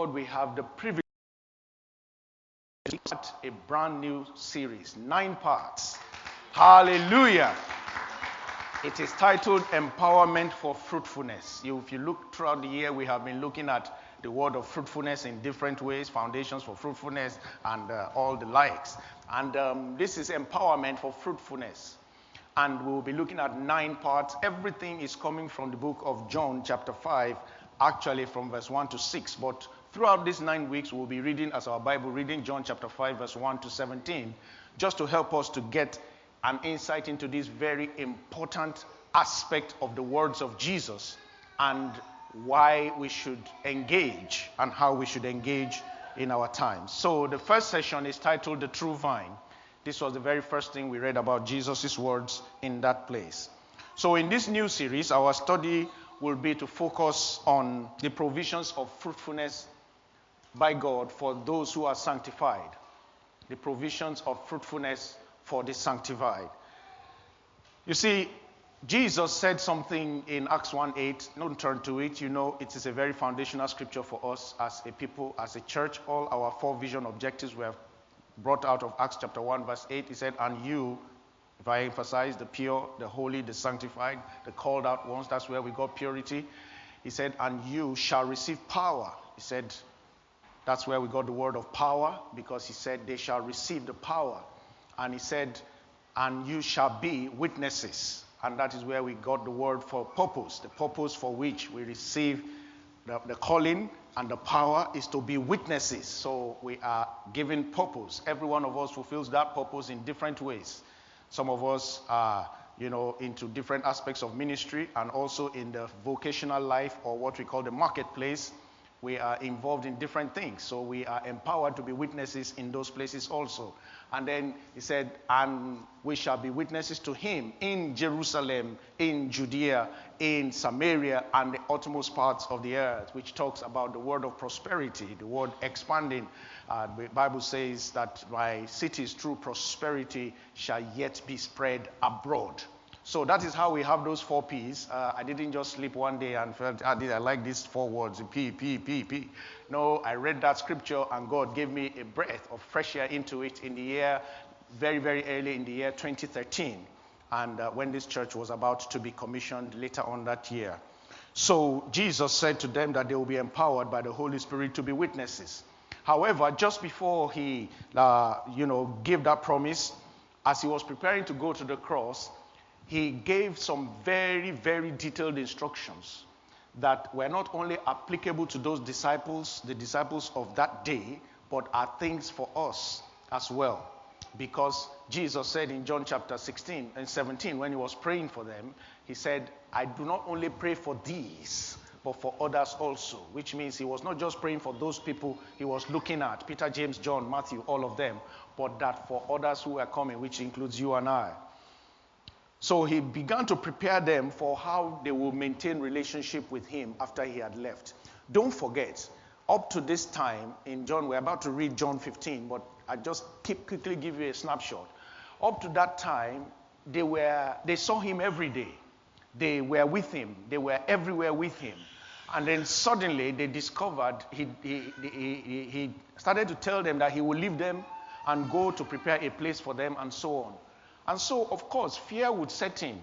God, we have the privilege to start a brand new series, nine parts. Hallelujah. It is titled Empowerment for Fruitfulness. You, if you look throughout the year, we have been looking at the word of fruitfulness in different ways, foundations for fruitfulness, and uh, all the likes. And um, this is empowerment for fruitfulness. And we'll be looking at nine parts. Everything is coming from the book of John, chapter 5, actually from verse 1 to 6. But throughout these nine weeks, we'll be reading as our Bible reading John chapter 5, verse 1 to 17, just to help us to get an insight into this very important aspect of the words of Jesus and why we should engage and how we should engage in our times. So, the first session is titled The True Vine. This was the very first thing we read about Jesus' words in that place. So, in this new series, our study will be to focus on the provisions of fruitfulness by God for those who are sanctified. The provisions of fruitfulness for the sanctified. You see, Jesus said something in Acts 1 8. Don't turn to it. You know, it is a very foundational scripture for us as a people, as a church. All our four vision objectives were brought out of Acts chapter 1, verse 8. He said, And you, if I emphasize the pure, the holy, the sanctified, the called out ones, that's where we got purity. He said, And you shall receive power. He said, That's where we got the word of power because he said, They shall receive the power. And he said, And you shall be witnesses. And that is where we got the word for purpose, the purpose for which we receive the, the, calling and the power is to be witnesses. So we are given purpose. Every one of us fulfills that purpose in different ways. Some of us are, you know, into different aspects of ministry and also in the vocational life or what we call the marketplace. We are involved in different things. So we are empowered to be witnesses in those places also. And then he said, and we shall be witnesses to him in Jerusalem, in Judea, in Samaria, and the uttermost parts of the earth, which talks about the word of prosperity, the word expanding. Uh, the Bible says that my cities through prosperity shall yet be spread abroad. So that is how we have those four P's. Uh, I didn't just sleep one day and felt, I, did, I like these four words, P, P, P, P. No, I read that scripture and God gave me a breath of fresh air into it in the year, very, very early in the year 2013. And uh, when this church was about to be commissioned later on that year. So Jesus said to them that they will be empowered by the Holy Spirit to be witnesses. However, just before he, uh, you know, gave that promise, as he was preparing to go to the cross, he gave some very, very detailed instructions that were not only applicable to those disciples, the disciples of that day, but are things for us as well. Because Jesus said in John chapter 16 and 17, when he was praying for them, he said, I do not only pray for these, but for others also, which means he was not just praying for those people he was looking at Peter, James, John, Matthew, all of them, but that for others who are coming, which includes you and I. So he began to prepare them for how they will maintain relationship with him after he had left. Don't forget, up to this time in John, we're about to read John 15, but I just keep quickly give you a snapshot. Up to that time, they were they saw him every day. They were with him. They were everywhere with him. And then suddenly they discovered he, he, he, he started to tell them that he will leave them and go to prepare a place for them and so on. And so, of course, fear would set in.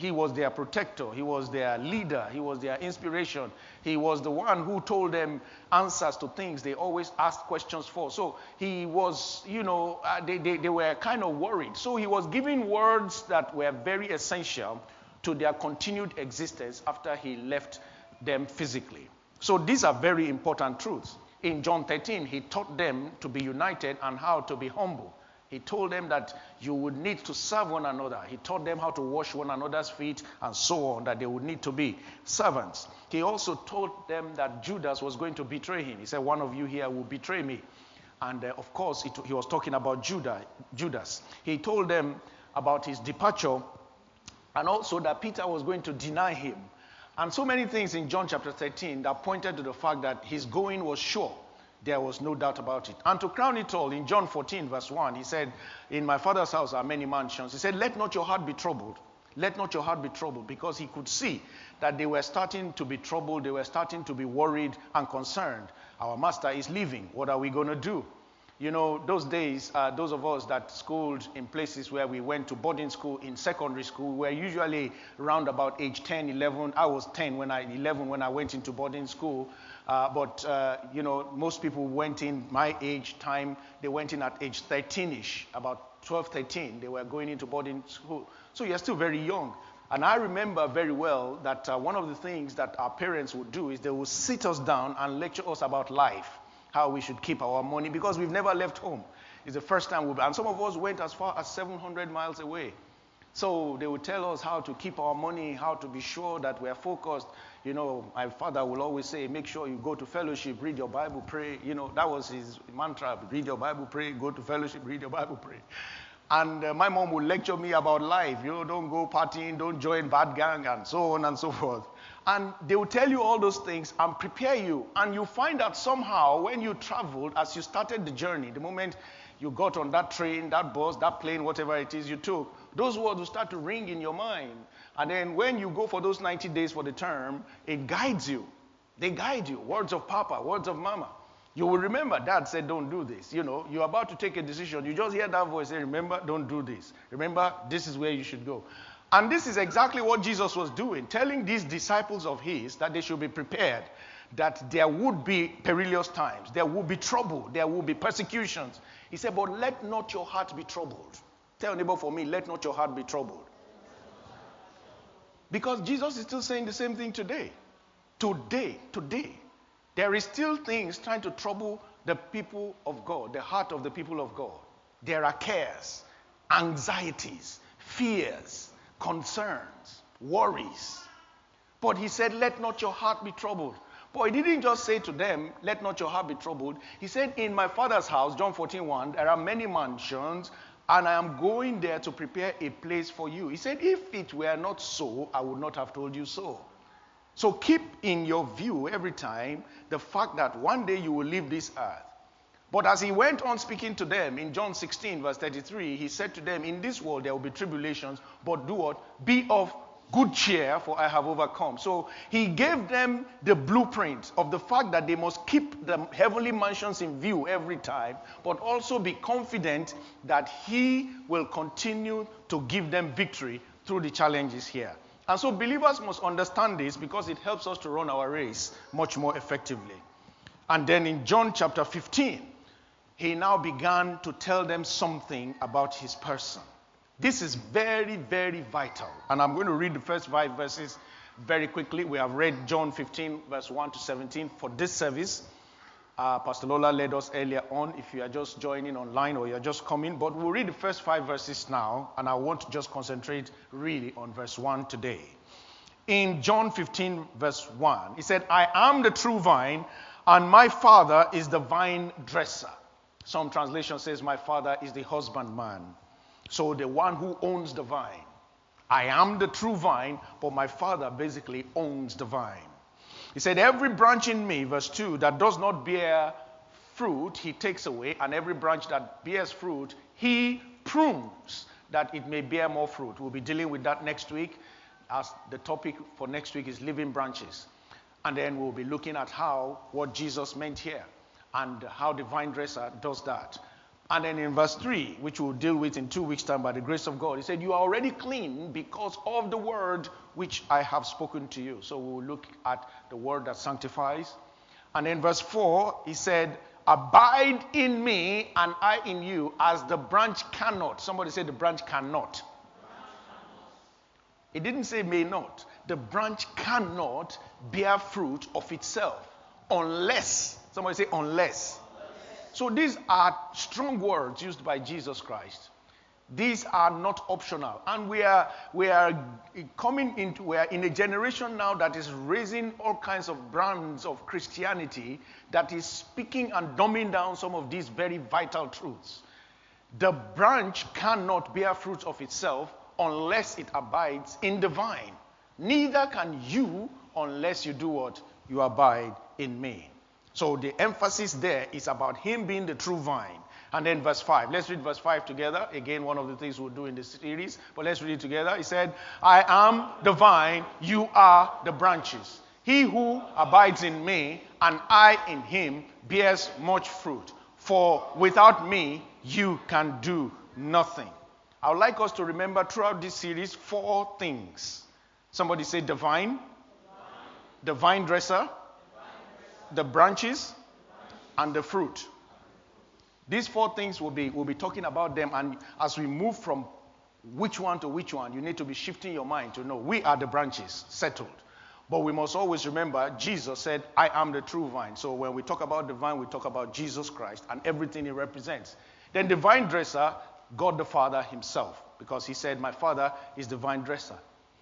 He was their protector, he was their leader, he was their inspiration. He was the one who told them answers to things they always asked questions for. So he was, you know, uh, they, they, they were kind of worried. So he was giving words that were very essential to their continued existence after he left them physically. So these are very important truths. In John 13, he taught them to be united and how to be humble. He told them that you would need to serve one another. He taught them how to wash one another's feet and so on, that they would need to be servants. He also told them that Judas was going to betray him. He said, One of you here will betray me. And uh, of course, it, he was talking about Judah, Judas. He told them about his departure and also that Peter was going to deny him. And so many things in John chapter 13 that pointed to the fact that his going was sure. There was no doubt about it. And to crown it all, in John 14, verse 1, he said, In my father's house are many mansions. He said, Let not your heart be troubled. Let not your heart be troubled, because he could see that they were starting to be troubled, they were starting to be worried and concerned. Our master is leaving. What are we going to do? You know, those days, uh, those of us that schooled in places where we went to boarding school in secondary school were usually around about age 10, 11. I was 10 when I, 11 when I went into boarding school. Uh, but, uh, you know, most people went in my age time, they went in at age 13 ish, about 12, 13. They were going into boarding school. So you're still very young. And I remember very well that uh, one of the things that our parents would do is they would sit us down and lecture us about life how we should keep our money because we've never left home. It's the first time we've, and some of us went as far as 700 miles away. So they would tell us how to keep our money, how to be sure that we're focused. You know, my father will always say, make sure you go to fellowship, read your Bible, pray. You know, that was his mantra read your Bible, pray, go to fellowship, read your Bible, pray. And uh, my mom would lecture me about life. You know, don't go partying, don't join bad gang, and so on and so forth. And they will tell you all those things and prepare you. And you find out somehow when you traveled, as you started the journey, the moment you got on that train, that bus, that plane, whatever it is you took, those words will start to ring in your mind. And then when you go for those 90 days for the term, it guides you. They guide you. Words of Papa, words of Mama. You will remember dad said, Don't do this. You know, you're about to take a decision. You just hear that voice say, Remember, don't do this. Remember, this is where you should go. And this is exactly what Jesus was doing, telling these disciples of his that they should be prepared, that there would be perilous times, there would be trouble, there would be persecutions. He said, But let not your heart be troubled. Tell neighbor for me, let not your heart be troubled. Because Jesus is still saying the same thing today. Today, today, there is still things trying to trouble the people of God, the heart of the people of God. There are cares, anxieties, fears, concerns, worries. But he said, Let not your heart be troubled. But he didn't just say to them, Let not your heart be troubled. He said, In my father's house, John 14 1, there are many mansions, and I am going there to prepare a place for you. He said, If it were not so, I would not have told you so. So keep in your view every time the fact that one day you will leave this earth. But as he went on speaking to them in John 16, verse 33, he said to them, In this world there will be tribulations, but do what? Be of good cheer, for I have overcome. So he gave them the blueprint of the fact that they must keep the heavenly mansions in view every time, but also be confident that he will continue to give them victory through the challenges here. And so believers must understand this because it helps us to run our race much more effectively. And then in John chapter 15, he now began to tell them something about his person. This is very, very vital. And I'm going to read the first five verses very quickly. We have read John 15, verse 1 to 17 for this service. Uh, Pastor Lola led us earlier on if you are just joining online or you're just coming. But we'll read the first five verses now, and I want to just concentrate really on verse 1 today. In John 15, verse 1, he said, I am the true vine, and my Father is the vine dresser. Some translation says, My father is the husbandman. So the one who owns the vine. I am the true vine, but my father basically owns the vine. He said, Every branch in me, verse 2, that does not bear fruit, he takes away, and every branch that bears fruit, he prunes that it may bear more fruit. We'll be dealing with that next week, as the topic for next week is living branches. And then we'll be looking at how, what Jesus meant here and how the vine dresser does that. And then in verse 3, which we'll deal with in two weeks' time by the grace of God, he said, You are already clean because of the word which I have spoken to you. So we'll look at the word that sanctifies. And in verse 4, he said, Abide in me and I in you, as the branch cannot. Somebody said the branch cannot. It didn't say may not. The branch cannot bear fruit of itself unless Somebody say, unless. So these are strong words used by Jesus Christ. These are not optional. And we are, we are coming into, we are in a generation now that is raising all kinds of brands of Christianity that is speaking and dumbing down some of these very vital truths. The branch cannot bear fruit of itself unless it abides in the vine. Neither can you unless you do what? You abide in me. So the emphasis there is about him being the true vine And then verse 5. Let's read verse 5 together. Again, one of the things we'll do in this series, but let's read it together. He said, I am the vine, you are the branches. He who abides in me and I in him bears much fruit. For without me, you can do nothing. I would like us to remember throughout this series four things. Somebody say divine, the vine dresser, the branches, and the fruit. These four things will be we'll be talking about them, and as we move from which one to which one, you need to be shifting your mind to know we are the branches, settled. But we must always remember Jesus said, I am the true vine. So when we talk about the vine, we talk about Jesus Christ and everything he represents. Then the vine dresser, God the Father himself, because he said, My Father is the vine dresser.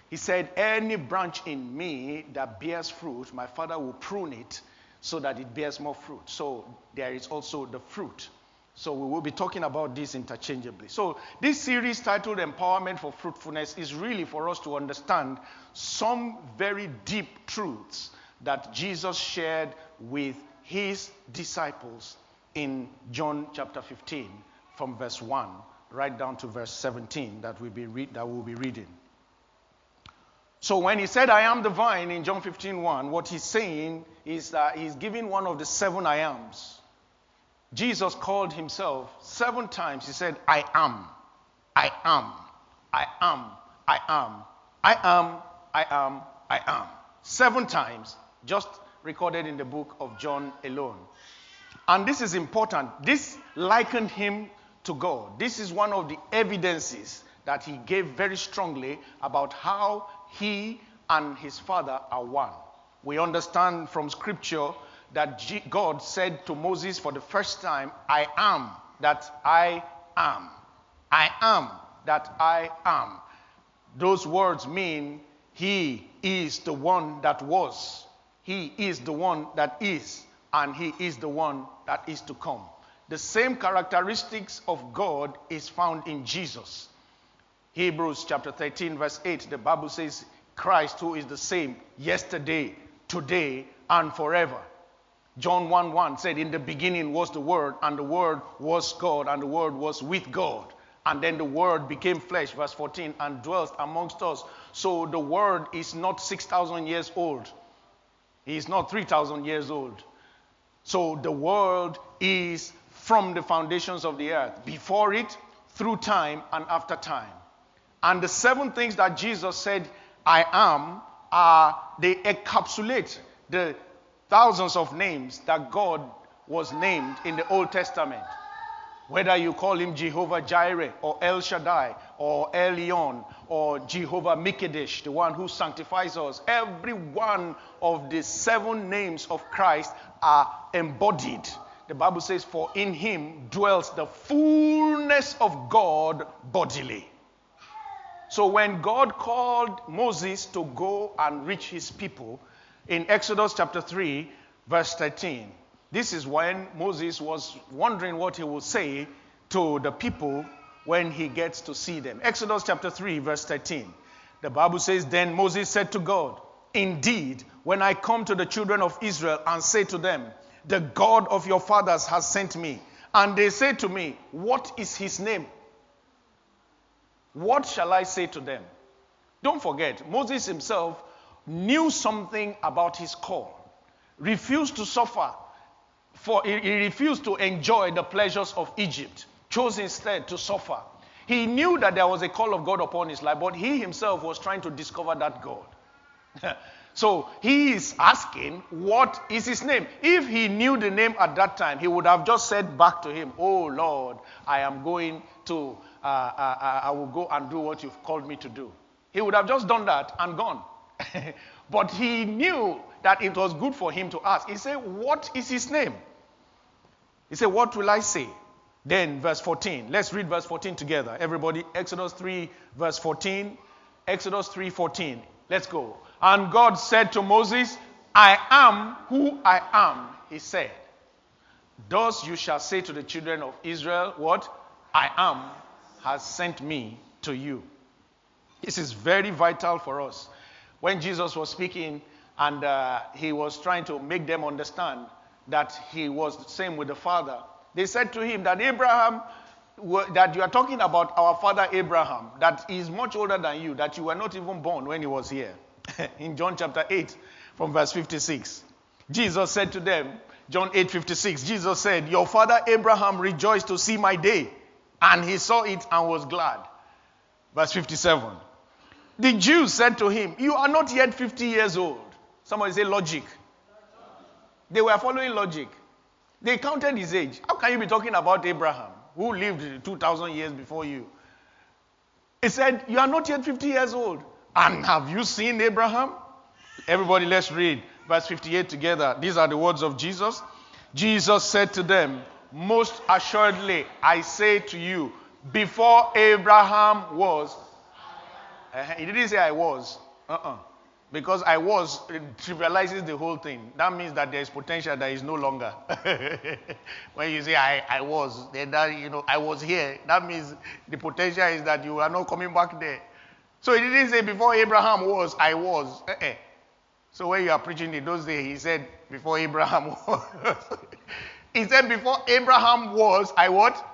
He said, Any branch in me that bears fruit, my Father will prune it so that it bears more fruit. So there is also the fruit. So we will be talking about this interchangeably. So this series titled Empowerment for Fruitfulness is really for us to understand some very deep truths that Jesus shared with his disciples in John chapter 15 from verse 1 right down to verse 17 that we'll be, that we'll be reading. So when he said, I am the vine in John 15 1, what he's saying is that he's giving one of the seven I ams Jesus called himself seven times. He said, I am, I am, I am, I am, I am, I am, I am. Seven times, just recorded in the book of John alone. And this is important. This likened him to God. This is one of the evidences that he gave very strongly about how he and his Father are one. We understand from Scripture that God said to Moses for the first time, I am that I am. I am that I am. Those words mean He is the one that was, He is the one that is, and He is the one that is to come. The same characteristics of God is found in Jesus. Hebrews chapter 13, verse 8, the Bible says, Christ, who is the same yesterday, today, and forever. John 1 1 said, In the beginning was the Word, and the Word was God, and the Word was with God. And then the Word became flesh, verse 14, and dwelt amongst us. So the Word is not 6,000 years old, He is not 3,000 years old. So the world is from the foundations of the earth, before it, through time, and after time. And the seven things that Jesus said, I am, are they encapsulate the thousands of names that God was named in the Old Testament. Whether you call him Jehovah Jireh or El Shaddai or Elion or Jehovah Mikadesh, the one who sanctifies us, every one of the seven names of Christ are embodied. The Bible says, For in him dwells the fullness of God bodily. So when God called Moses to go and reach his people, in Exodus chapter 3, verse 13. This is when Moses was wondering what he would say to the people when he gets to see them. Exodus chapter 3, verse 13. The Bible says, Then Moses said to God, Indeed, when I come to the children of Israel and say to them, The God of your fathers has sent me, and they say to me, What is his name? What shall I say to them? Don't forget, Moses himself knew something about his call, refused to suffer, for he refused to enjoy the pleasures of Egypt, chose instead to suffer. He knew that there was a call of God upon his life, but he himself was trying to discover that God. so he is asking, What is his name? If he knew the name at that time, he would have just said back to him, Oh Lord, I am going to, uh, uh, uh I will go and do what you've called me to do. He would have just done that and gone. but he knew that it was good for him to ask. He said, What is his name? He said, What will I say? Then, verse 14. Let's read verse 14 together. Everybody, Exodus 3, verse 14. Exodus 3 14. Let's go. And God said to Moses, I am who I am, he said. Thus you shall say to the children of Israel, What? I am has sent me to you. This is very vital for us when Jesus was speaking and uh, he was trying to make them understand that he was the same with the Father, They said to him that Abraham, that you are talking about our father Abraham, that is much older than you, that you were not even born when he was here. In John chapter 8, from verse 56. Jesus said to them, John 8 56, Jesus said, Your father Abraham rejoiced to see my day, and he saw it and was glad. Verse 57. The Jews said to him, You are not yet 50 years old. Somebody say logic. They were following logic. They counted his age. How can you be talking about Abraham, who lived 2,000 years before you? He said, You are not yet 50 years old. And have you seen Abraham? Everybody, let's read verse 58 together. These are the words of Jesus. Jesus said to them, Most assuredly, I say to you, before Abraham was, uh, he didn't say I was. Uh-uh. Because I was trivializes the whole thing. That means that there is potential that is no longer. when you say I, I was, then that, you know, I was here. That means the potential is that you are not coming back there. So he didn't say before Abraham was, I was. Uh-uh. So when you are preaching in those days, he said, before Abraham was. He said, before Abraham was, I what?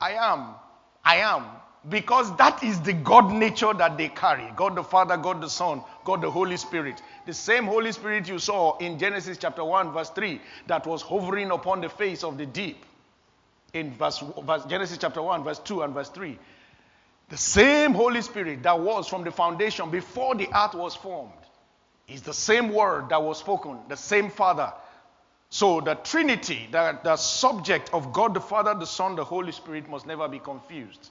I am. I am. Because that is the God nature that they carry God the Father, God the Son, God the Holy Spirit. The same Holy Spirit you saw in Genesis chapter 1, verse 3, that was hovering upon the face of the deep. In verse, verse Genesis chapter 1, verse 2 and verse 3. The same Holy Spirit that was from the foundation before the earth was formed is the same word that was spoken, the same Father. So the Trinity, the, the subject of God the Father, the Son, the Holy Spirit must never be confused.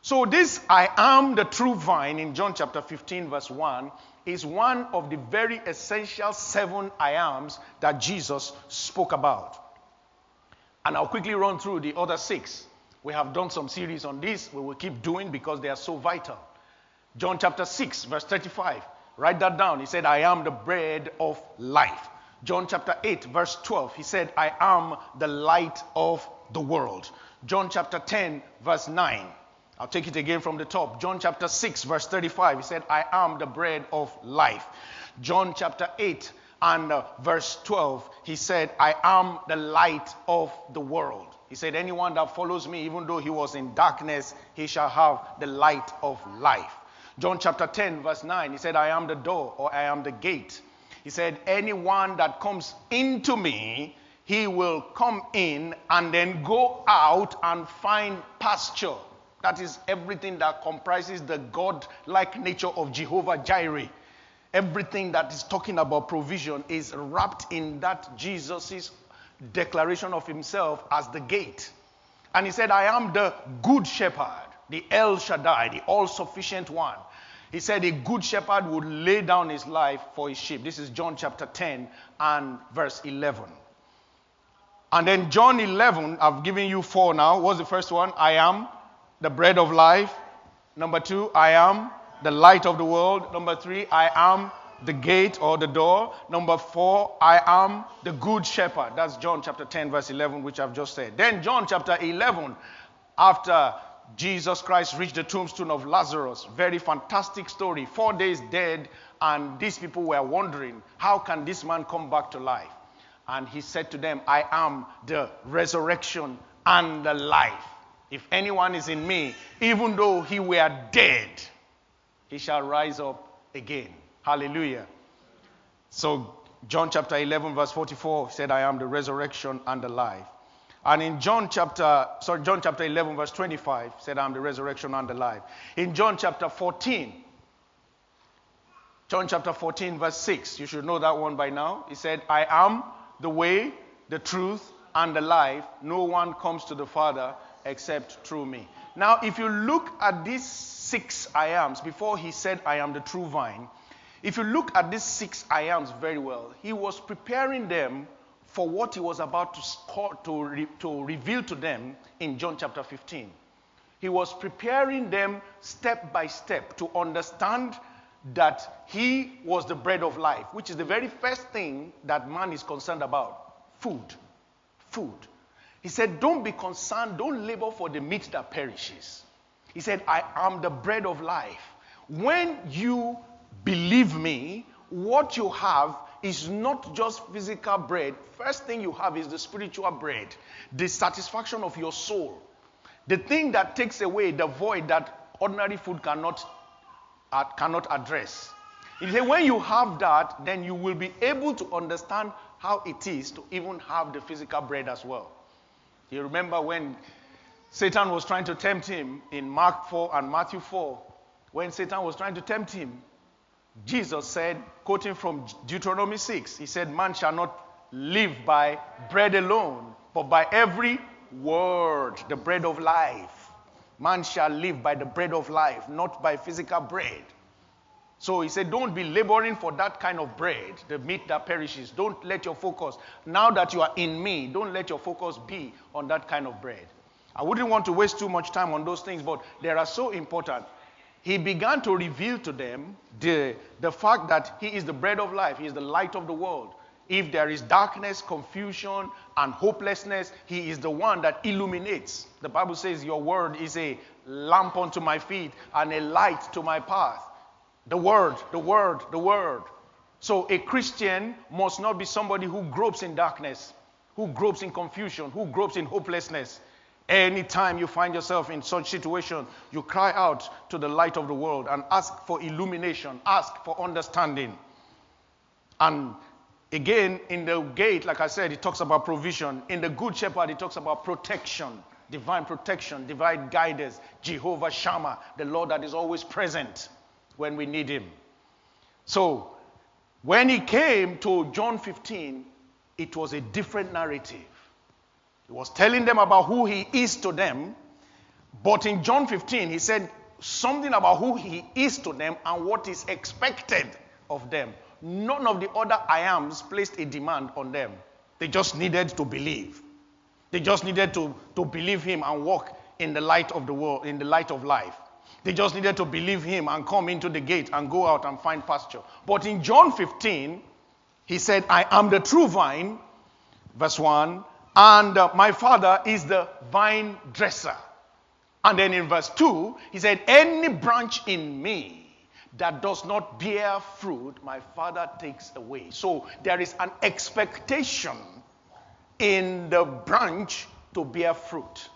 So this I am the true vine in John chapter 15 verse 1 is one of the very essential seven I ams that Jesus spoke about. And I'll quickly run through the other six. We have done some series on this. We will keep doing because they are so vital. John chapter 6 verse 35 Write that down. He said, I am the bread of life. John chapter 8, verse 12, he said, I am the light of the world. John chapter 10, verse 9. I'll take it again from the top. John chapter 6, verse 35, he said, I am the bread of life. John chapter 8 and uh, verse 12, he said, I am the light of the world. He said, Anyone that follows me, even though he was in darkness, he shall have the light of life. John chapter 10, verse 9, he said, I am the door or I am the gate. He said, Anyone that comes into me, he will come in and then go out and find pasture. That is everything that comprises the God like nature of Jehovah Jireh. Everything that is talking about provision is wrapped in that Jesus' declaration of himself as the gate. And he said, I am the good shepherd, the El Shaddai, the all sufficient one. He said, A good shepherd would lay down his life for his sheep. This is John chapter 10 and verse 11. And then John 11, I've given you four now. What's the first one? I am the bread of life. Number two, I am the light of the world. Number three, I am the gate or the door. Number four, I am the good shepherd. That's John chapter 10, verse 11, which I've just said. Then John chapter 11, after Jesus Christ reached the tombstone of Lazarus. Very fantastic story. Four days dead, and these people were wondering, how can this man come back to life? And he said to them, I am the resurrection and the life. If anyone is in me, even though he were dead, he shall rise up again. Hallelujah. So, John chapter 11, verse 44 said, I am the resurrection and the life. And in John chapter, sorry, John chapter 11, verse 25, said, I'm the resurrection and the life. In John chapter 14, John chapter 14, verse 6, you should know that one by now. He said, I am the way, the truth, and the life. No one comes to the Father except through me. Now, if you look at these six I ams, before he said, I am the true vine, if you look at these six I ams very well, he was preparing them for what he was about to, score, to, re, to reveal to them in John chapter 15. He was preparing them step by step to understand that he was the bread of life, which is the very first thing that man is concerned about food. Food. He said, Don't be concerned, don't labor for the meat that perishes. He said, I am the bread of life. When you believe me, what you have is not just physical bread. First thing you have is the spiritual bread, the satisfaction of your soul, the thing that takes away the void that ordinary food cannot, uh, cannot address. He said, when you have that, then you will be able to understand how it is to even have the physical bread as well. You remember when Satan was trying to tempt him in Mark 4 and Matthew 4, when Satan was trying to tempt him, Jesus said, quoting from Deuteronomy 6, he said, Man shall not live by bread alone, but by every word, the bread of life. Man shall live by the bread of life, not by physical bread. So he said, Don't be laboring for that kind of bread, the meat that perishes. Don't let your focus, now that you are in me, don't let your focus be on that kind of bread. I wouldn't want to waste too much time on those things, but they are so important. He began to reveal to them the, the fact that He is the bread of life, He is the light of the world. If there is darkness, confusion, and hopelessness, He is the one that illuminates. The Bible says, Your word is a lamp unto my feet and a light to my path. The word, the word, the word. So a Christian must not be somebody who gropes in darkness, who gropes in confusion, who gropes in hopelessness. Anytime you find yourself in such situation, you cry out to the light of the world and ask for illumination, ask for understanding. And again, in the gate, like I said, it talks about provision. In the Good Shepherd, it talks about protection, divine protection, divine guidance, Jehovah Shammah, the Lord that is always present when we need him. So, when he came to John 15, it was a different narrative. He was telling them about who he is to them. But in John 15, he said something about who he is to them and what is expected of them. None of the other I ams placed a demand on them. They just needed to believe. They just needed to, to believe him and walk in the light of the world, in the light of life. They just needed to believe him and come into the gate and go out and find pasture. But in John 15, he said, I am the true vine, verse 1, and uh, my father is the vine dresser. And then in verse 2, he said, Any branch in me that does not bear fruit, my father takes away. So there is an expectation in the branch to bear fruit.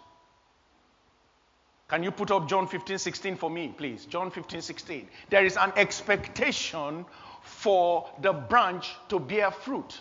Can you put up John 15, 16 for me, please? John 15, 16. There is an expectation for the branch to bear fruit.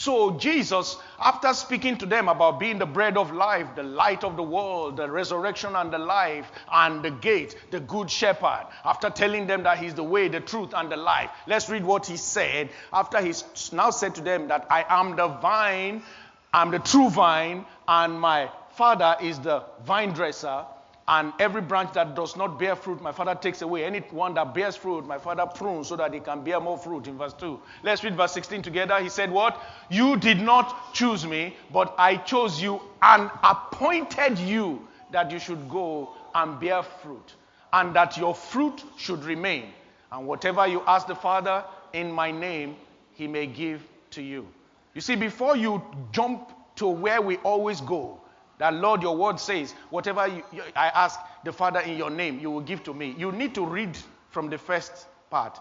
So, Jesus, after speaking to them about being the bread of life, the light of the world, the resurrection and the life, and the gate, the good shepherd, after telling them that he's the way, the truth, and the life, let's read what he said. After he's now said to them that I am the vine, I'm the true vine, and my father is the vine dresser. And every branch that does not bear fruit, my father takes away. Any one that bears fruit, my father prunes so that it can bear more fruit. In verse 2. Let's read verse 16 together. He said, What? You did not choose me, but I chose you and appointed you that you should go and bear fruit, and that your fruit should remain. And whatever you ask the Father in my name, he may give to you. You see, before you jump to where we always go, that, Lord, your word says, whatever you, you, I ask the Father in your name, you will give to me. You need to read from the first part.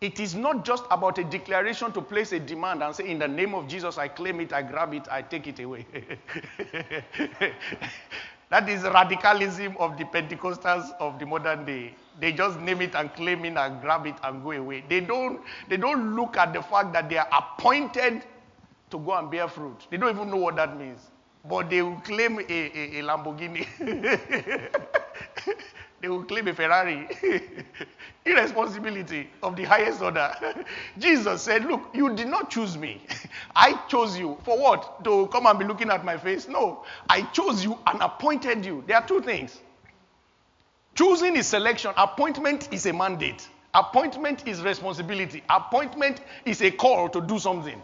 It is not just about a declaration to place a demand and say, In the name of Jesus, I claim it, I grab it, I take it away. that is radicalism of the Pentecostals of the modern day. They just name it and claim it and grab it and go away. They don't, they don't look at the fact that they are appointed to go and bear fruit. They don't even know what that means but they will claim a, a, a Lamborghini. they will claim a Ferrari. Irresponsibility of the highest order. Jesus said, Look, you did not choose me. I chose you. For what? To come and be looking at my face? No. I chose you and appointed you. There are two things. Choosing is selection, appointment is a mandate. Appointment is responsibility. Appointment is a call to do something.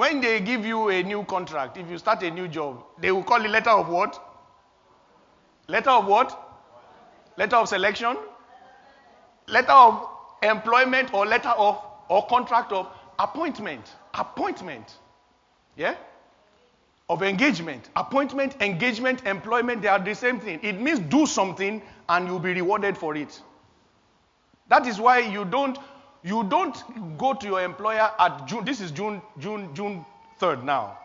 When they give you a new contract, if you start a new job, they will call it letter of what? Letter of what? Letter of selection? Letter of employment or letter of or contract of appointment. Appointment. Yeah? Of engagement. Appointment, engagement, employment, they are the same thing. It means do something and you'll be rewarded for it. That is why you don't You don't go to your employer at June. This is June, June, June 3rd now.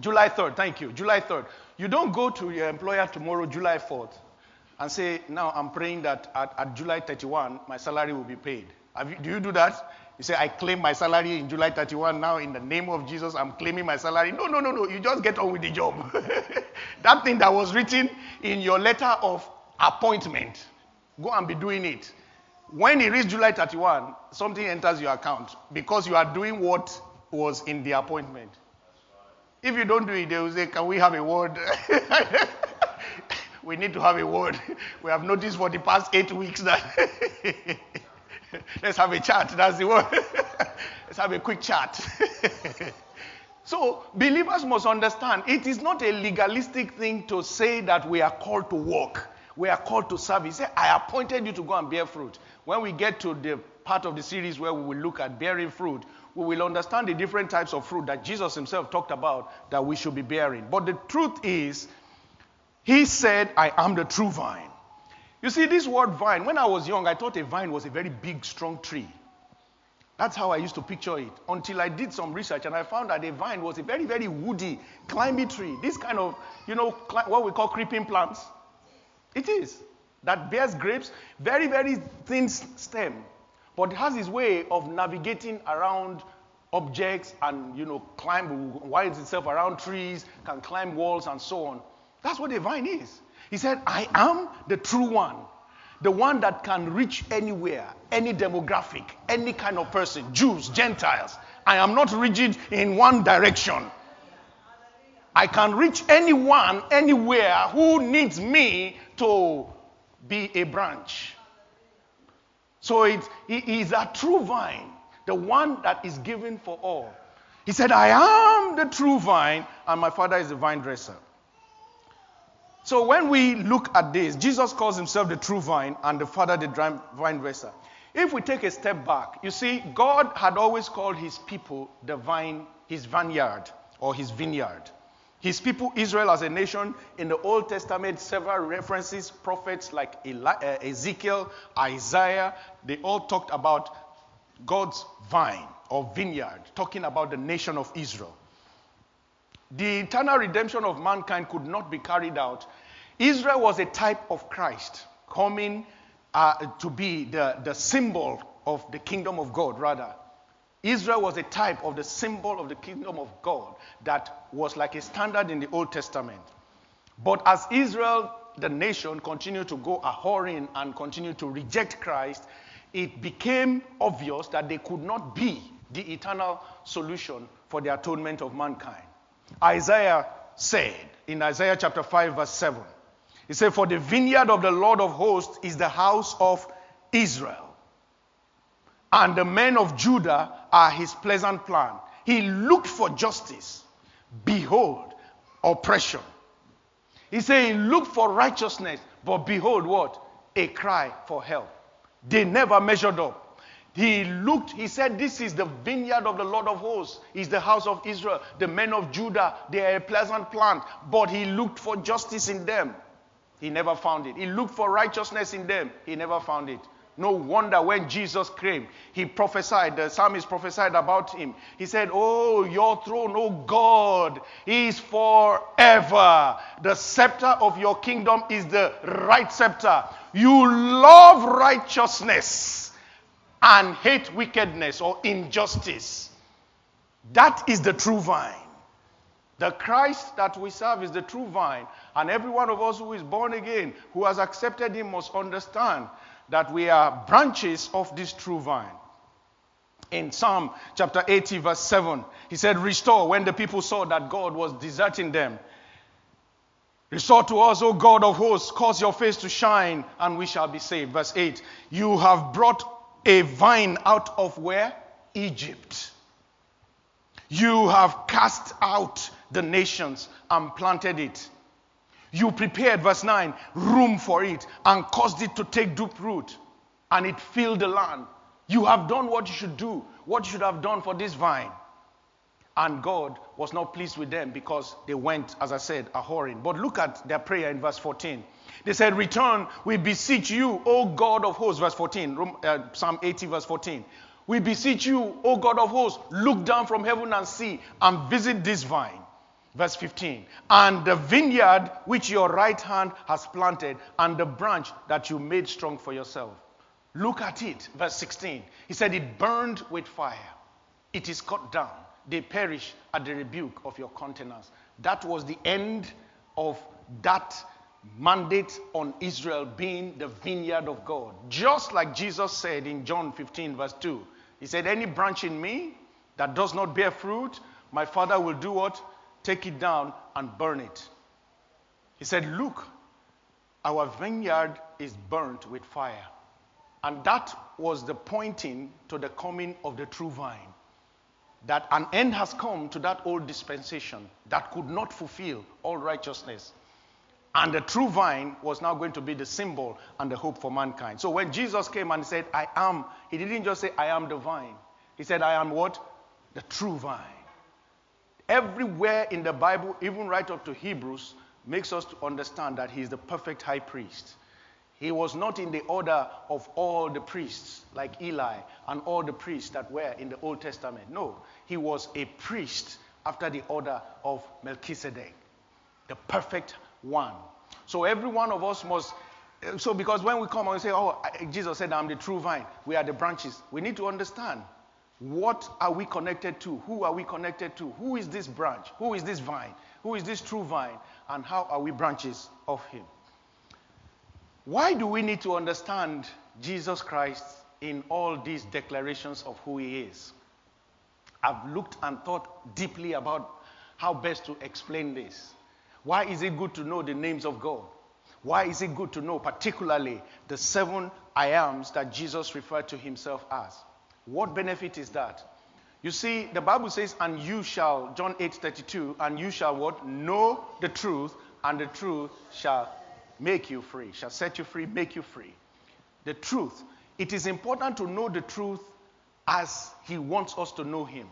July 3rd, thank you. July 3rd. You don't go to your employer tomorrow, July 4th, and say, Now I'm praying that at, at July 31, my salary will be paid. You, do you do that? You say, I claim my salary in July 31. Now, in the name of Jesus, I'm claiming my salary. No, no, no, no. You just get on with the job. that thing that was written in your letter of appointment, go and be doing it. When it reaches July 31, something enters your account because you are doing what was in the appointment. If you don't do it, they will say, Can we have a word? we need to have a word. We have noticed for the past eight weeks that. Let's have a chat. That's the word. Let's have a quick chat. so, believers must understand it is not a legalistic thing to say that we are called to work. We are called to serve. He said, I appointed you to go and bear fruit. When we get to the part of the series where we will look at bearing fruit, we will understand the different types of fruit that Jesus himself talked about that we should be bearing. But the truth is, he said, I am the true vine. You see, this word vine, when I was young, I thought a vine was a very big, strong tree. That's how I used to picture it until I did some research and I found that a vine was a very, very woody, climby tree. This kind of, you know, what we call creeping plants. It is. That bears grapes, very, very thin stem, but has his way of navigating around objects and, you know, climb, winds itself around trees, can climb walls and so on. That's what a vine is. He said, I am the true one, the one that can reach anywhere, any demographic, any kind of person, Jews, Gentiles. I am not rigid in one direction. I can reach anyone, anywhere who needs me to be a branch. So it, he is a true vine, the one that is given for all. He said, I am the true vine, and my father is the vine dresser. So when we look at this, Jesus calls himself the true vine and the father the vine dresser. If we take a step back, you see, God had always called his people the vine, his vineyard, or his vineyard. His people, Israel as a nation, in the Old Testament, several references, prophets like uh, Ezekiel, Isaiah, they all talked about God's vine or vineyard, talking about the nation of Israel. The eternal redemption of mankind could not be carried out. Israel was a type of Christ coming uh, to be the, the symbol of the kingdom of God, rather. Israel was a type of the symbol of the kingdom of God that was like a standard in the Old Testament. But as Israel, the nation, continued to go a and continued to reject Christ, it became obvious that they could not be the eternal solution for the atonement of mankind. Isaiah said in Isaiah chapter 5, verse 7, he said, For the vineyard of the Lord of hosts is the house of Israel, and the men of Judah are his pleasant plan. He looked for justice. Behold, oppression. He said, He looked for righteousness, but behold, what? A cry for help. They never measured up. He looked, he said, This is the vineyard of the Lord of hosts. Is the house of Israel. The men of Judah, they are a pleasant plant. But he looked for justice in them. He never found it. He looked for righteousness in them. He never found it. No wonder when Jesus came, he prophesied, the psalmist prophesied about him. He said, Oh, your throne, oh God, is forever. The scepter of your kingdom is the right scepter. You love righteousness and hate wickedness or injustice. That is the true vine. The Christ that we serve is the true vine. And every one of us who is born again, who has accepted Him, must understand that we are branches of this true vine. In Psalm chapter 80, verse 7, he said, Restore when the people saw that God was deserting them. Restore to us, O God of hosts, cause your face to shine, and we shall be saved. Verse 8, You have brought a vine out of where? Egypt. You have cast out the nations and planted it. You prepared, verse 9, room for it and caused it to take deep root, and it filled the land. You have done what you should do, what you should have done for this vine. And God was not pleased with them because they went, as I said, a whoring. But look at their prayer in verse 14. They said, Return, we beseech you, O God of hosts, verse 14, uh, Psalm 80, verse 14. We beseech you, O God of hosts, look down from heaven and see and visit this vine. Verse 15. And the vineyard which your right hand has planted, and the branch that you made strong for yourself. Look at it. Verse 16. He said, It burned with fire. It is cut down. They perish at the rebuke of your countenance. That was the end of that mandate on Israel being the vineyard of God. Just like Jesus said in John 15, verse 2. He said, Any branch in me that does not bear fruit, my Father will do what? Take it down and burn it. He said, Look, our vineyard is burnt with fire. And that was the pointing to the coming of the true vine. That an end has come to that old dispensation that could not fulfill all righteousness. And the true vine was now going to be the symbol and the hope for mankind. So when Jesus came and said, I am, he didn't just say, I am the vine. He said, I am what? The true vine. Everywhere in the Bible, even right up to Hebrews, makes us to understand that he is the perfect high priest. He was not in the order of all the priests, like Eli and all the priests that were in the Old Testament. No, he was a priest after the order of Melchizedek, the perfect one. So every one of us must. So, because when we come and say, Oh, Jesus said, I'm the true vine, we are the branches, we need to understand what are we connected to? Who are we connected to? Who is this branch? Who is this vine? Who is this true vine? And how are we branches of Him? Why do we need to understand Jesus Christ in all these declarations of who He is? I've looked and thought deeply about how best to explain this. Why is it good to know the names of God? Why is it good to know, particularly, the seven I ams that Jesus referred to himself as? What benefit is that? You see, the Bible says, and you shall, John 8 32, and you shall what? Know the truth, and the truth shall make you free, shall set you free, make you free. The truth. It is important to know the truth as He wants us to know Him.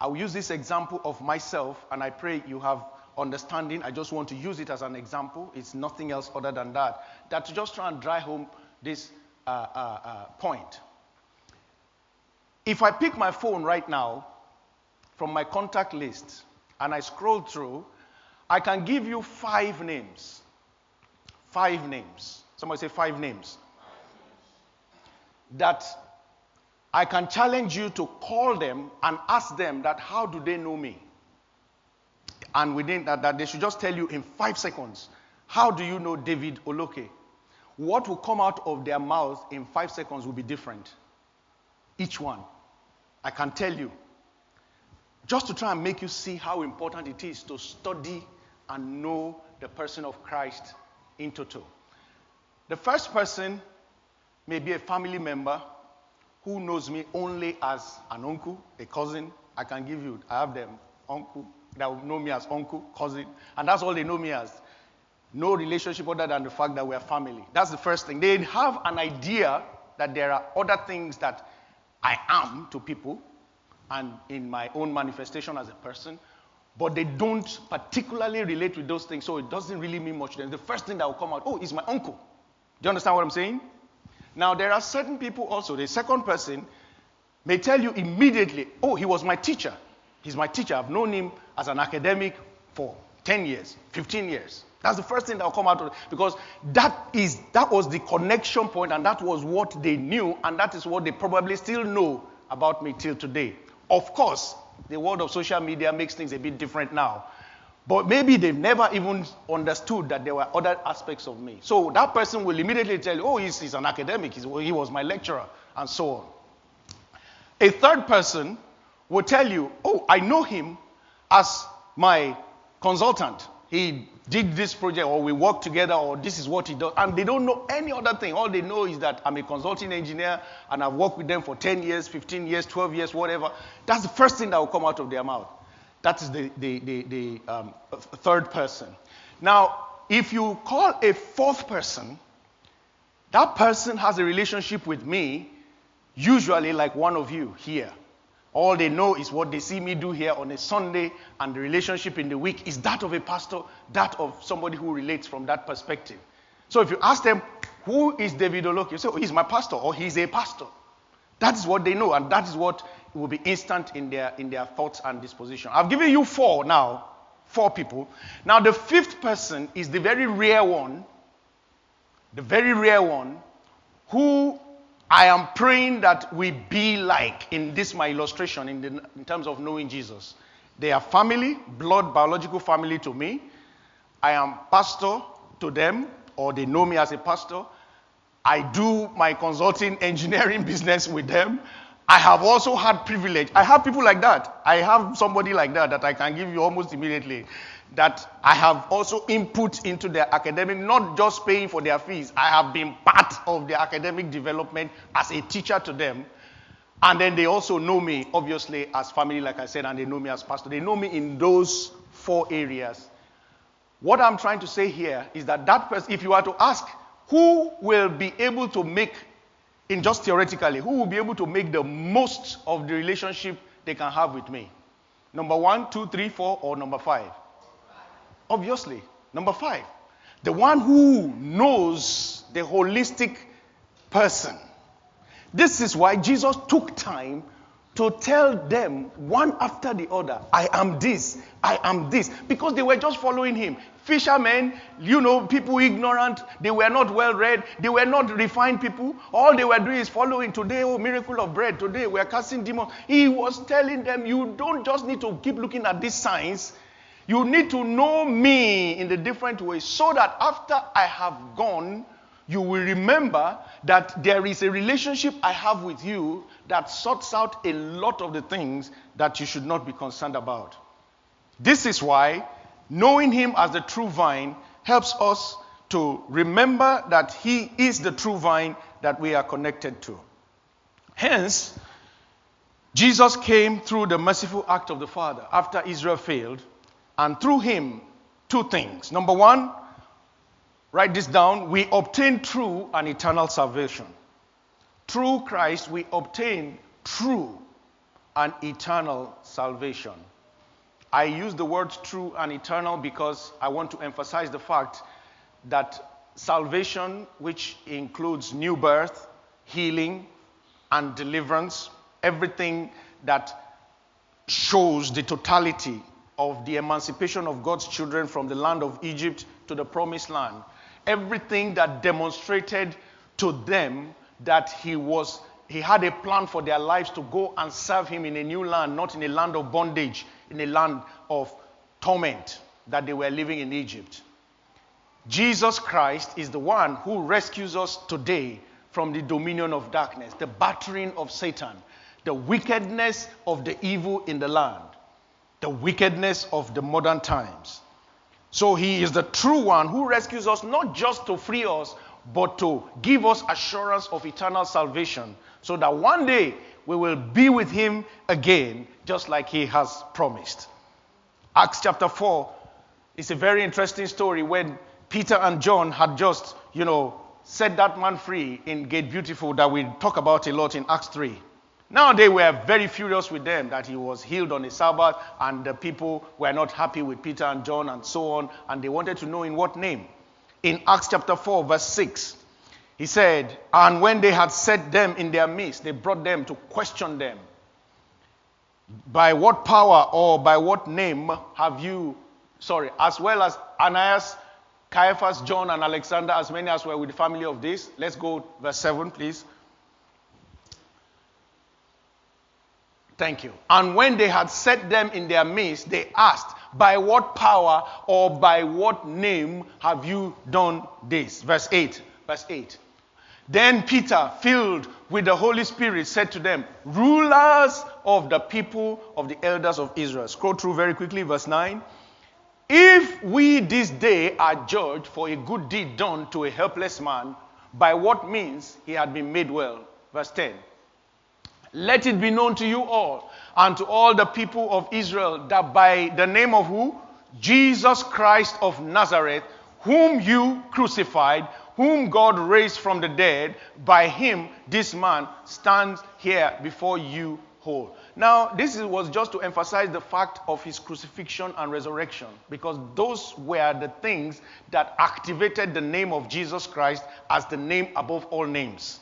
I will use this example of myself, and I pray you have understanding. I just want to use it as an example. It's nothing else other than that. That to just try and drive home this uh, uh, uh, point. If I pick my phone right now from my contact list and I scroll through, I can give you five names. Five names. Somebody say five names. That I can challenge you to call them and ask them that how do they know me? and within that, that they should just tell you in five seconds, how do you know David Oloke? What will come out of their mouth in five seconds will be different. Each one. I can tell you. Just to try and make you see how important it is to study and know the person of Christ in total. The first person may be a family member who knows me only as an uncle, a cousin. I can give you, I have them, uncle, that will know me as uncle, cousin, and that's all they know me as. No relationship other than the fact that we're family. That's the first thing. They have an idea that there are other things that I am to people and in my own manifestation as a person, but they don't particularly relate with those things, so it doesn't really mean much to them. The first thing that will come out, oh, he's my uncle. Do you understand what I'm saying? Now, there are certain people also, the second person may tell you immediately, oh, he was my teacher. He's my teacher. I've known him as an academic for 10 years, 15 years. That's the first thing that will come out of it because that is that was the connection point and that was what they knew and that is what they probably still know about me till today. Of course, the world of social media makes things a bit different now. But maybe they've never even understood that there were other aspects of me. So that person will immediately tell you, oh, he's, he's an academic, he's, he was my lecturer, and so on. A third person will tell you, oh, I know him as my consultant. He did this project, or we work together, or this is what he does. And they don't know any other thing. All they know is that I'm a consulting engineer and I've worked with them for 10 years, 15 years, 12 years, whatever. That's the first thing that will come out of their mouth. That is the, the, the, the um, third person. Now, if you call a fourth person, that person has a relationship with me, usually like one of you here All they know is what they see me do here on a Sunday, and the relationship in the week is that of a pastor, that of somebody who relates from that perspective. So if you ask them, who is David Oloke? You say, oh, he's my pastor, or he's a pastor. That is what they know, and that is what will be instant in their, in their thoughts and disposition. I've given you four now, four people. Now, the fifth person is the very rare one, the very rare one, who I am praying that we be like in this my illustration in, the, in terms of knowing Jesus. They are family, blood, biological family to me. I am pastor to them, or they know me as a pastor. I do my consulting engineering business with them. I have also had privilege. I have people like that. I have somebody like that that I can give you almost immediately. That I have also input into their academic, not just paying for their fees. I have been part of their academic development as a teacher to them. And then they also know me, obviously, as family, like I said, and they know me as pastor. They know me in those four areas. What I'm trying to say here is that that person, if you are to ask who will be able to make, in just theoretically, who will be able to make the most of the relationship they can have with me? Number one, two, three, four, or number five? Obviously, number five. The one who knows the holistic person. This is why Jesus took time to tell them one after the other, I am this, I am this, because they were just following him. Fishermen, you know, people ignorant, they were not well read, they were not refined people. All they were doing is following today, oh, miracle of bread, today we're casting demons. He was telling them, you don't just need to keep looking at these signs, you need to know me in the different ways so that after I have gone, you will remember that there is a relationship I have with you that sorts out a lot of the things that you should not be concerned about. This is why knowing Him as the true vine helps us to remember that He is the true vine that we are connected to. Hence, Jesus came through the merciful act of the Father after Israel failed, and through Him, two things. Number one, Write this down. We obtain true and eternal salvation. Through Christ, we obtain true and eternal salvation. I use the words true and eternal because I want to emphasize the fact that salvation, which includes new birth, healing, and deliverance, everything that shows the totality of the emancipation of God's children from the land of Egypt to the promised land, everything that demonstrated to them that he was he had a plan for their lives to go and serve him in a new land, not in a land of bondage, in a land of torment that they were living in Egypt. Jesus Christ is the one who rescues us today from the dominion of darkness, the battering of Satan, the wickedness of the evil in the land, the wickedness of the modern times. So he is the true one who rescues us not just to free us, but to give us assurance of eternal salvation so that one day we will be with him again, just like he has promised. Acts chapter 4 is a very interesting story when Peter and John had just, you know, set that man free in Gate Beautiful that we talk about a lot in Acts 3. Now they were very furious with them that he was healed on a Sabbath, and the people were not happy with Peter and John and so on, and they wanted to know in what name. In Acts chapter 4, verse 6, he said, And when they had set them in their midst, they brought them to question them. By what power or by what name have you, sorry, as well as Ananias, Caiaphas, John, and Alexander, as many as were with the family of this? Let's go, verse 7, please. Thank you. And when they had set them in their midst, they asked, By what power or by what name have you done this? Verse 8. Verse 8. Then Peter, filled with the Holy Spirit, said to them, Rulers of the people of the elders of Israel. Scroll through very quickly, verse 9. If we this day are judged for a good deed done to a helpless man, by what means he had been made well? Verse 10. Let it be known to you all and to all the people of Israel that by the name of who? Jesus Christ of Nazareth, whom you crucified, whom God raised from the dead, by him this man stands here before you whole. Now, this was just to emphasize the fact of his crucifixion and resurrection, because those were the things that activated the name of Jesus Christ as the name above all names.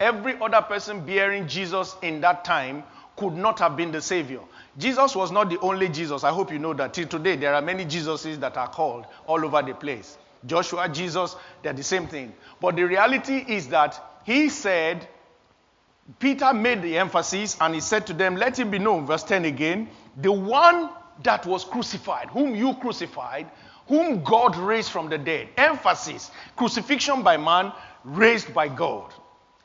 Every other person bearing Jesus in that time could not have been the Savior. Jesus was not the only Jesus. I hope you know that. Till today, there are many Jesuses that are called all over the place. Joshua, Jesus, they're the same thing. But the reality is that he said, Peter made the emphasis and he said to them, Let him be known, verse 10 again, the one that was crucified, whom you crucified, whom God raised from the dead. Emphasis crucifixion by man, raised by God.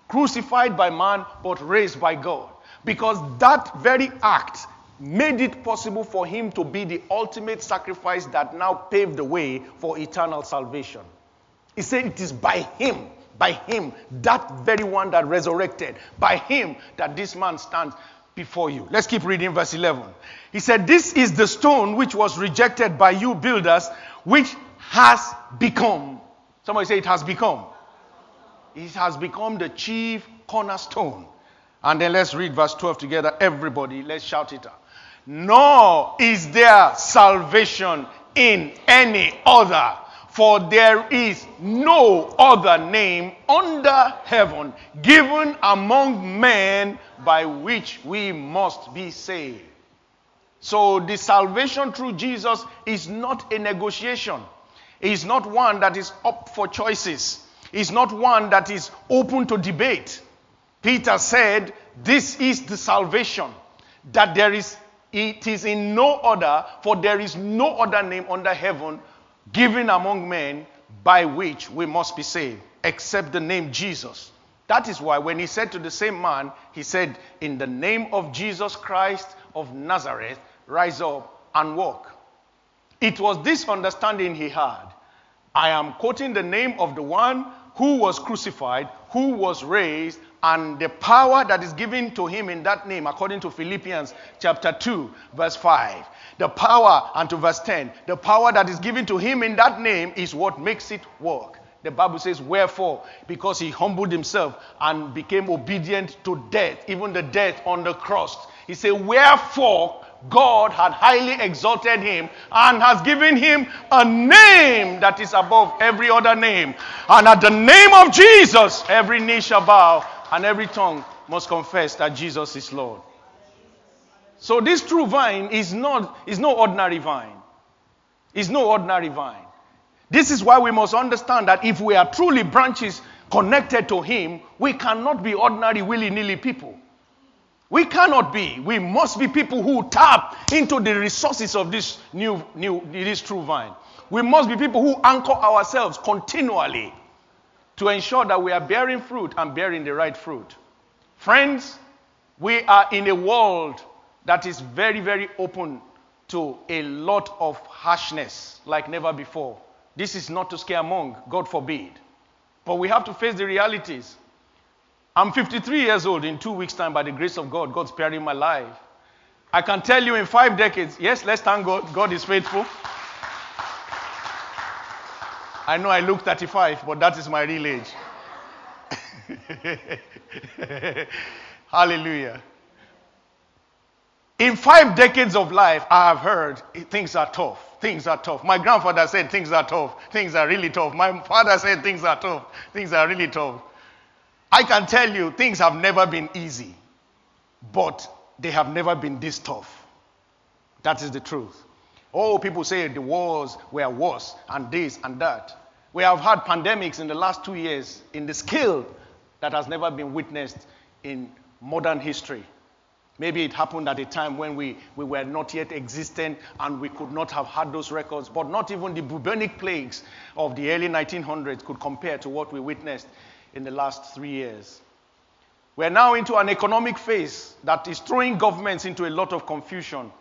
Crucified by man, but raised by God. Because that very act made it possible for him to be the ultimate sacrifice that now paved the way for eternal salvation. He said it is by him, by him, that very one that resurrected, by him that this man stands before you. Let's keep reading verse 11. He said, This is the stone which was rejected by you builders, which has become. Somebody say it has become. It has become the chief cornerstone. And then let's read verse 12 together. Everybody, let's shout it out nor is there salvation in any other. For there is no other name under heaven given among men by which we must be saved. So the salvation through Jesus is not a negotiation. It's not one that is up for choices. It's not one that is open to debate. Peter said, This is the salvation that there is it is in no other, for there is no other name under heaven given among men by which we must be saved, except the name Jesus. That is why when he said to the same man, he said, In the name of Jesus Christ of Nazareth, rise up and walk. It was this understanding he had. I am quoting the name of the one who was crucified, who was raised, and the power that is given to him in that name, according to Philippians chapter 2, verse 5. The power, and to verse 10, the power that is given to him in that name is what makes it work. The Bible says, Wherefore, because he humbled himself and became obedient to death, even the death on the cross. He said, Wherefore, God had highly exalted him and has given him a name that is above every other name. And at the name of Jesus, every knee shall bow and every tongue must confess that Jesus is Lord. So this true vine is not is no ordinary vine. It's no ordinary vine. This is why we must understand that if we are truly branches connected to him, we cannot be ordinary willy-nilly people. We cannot be. We must be people who tap into the resources of this new, new this true vine. We must be people who anchor ourselves continually to ensure that we are bearing fruit and bearing the right fruit. Friends, we are in a world that is very, very open to a lot of harshness like never before. This is not to scare among, God forbid. But we have to face the realities. I'm 53 years old in two weeks' time by the grace of God. God's sparing my life. I can tell you in five decades, yes, let's thank God. God is faithful. I know I look 35, but that is my real age. Hallelujah. In five decades of life, I have heard things are tough. Things are tough. My grandfather said things are tough. Things are really tough. My father said things are tough. Things are really tough. I can tell you things have never been easy, but they have never been this tough. That is the truth. Oh, people say the wars were worse and this and that. We have had pandemics in the last two years in the scale that has never been witnessed in modern history. Maybe it happened at a time when we, we were not yet existent and we could not have had those records, but not even the bubonic plagues of the early 1900s could compare to what we witnessed in the last three years. We're now into an economic phase that is throwing governments into a lot of confusion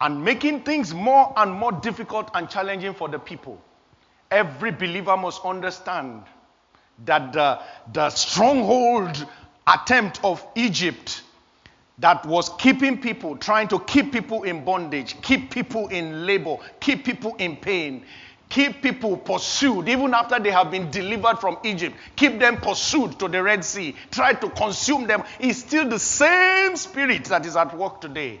and making things more and more difficult and challenging for the people. Every believer must understand that the, the stronghold attempt of Egypt that was keeping people, trying to keep people in bondage, keep people in labor, keep people in pain, Keep people pursued, even after they have been delivered from Egypt. Keep them pursued to the Red Sea. Try to consume them. is still the same spirit that is at work today.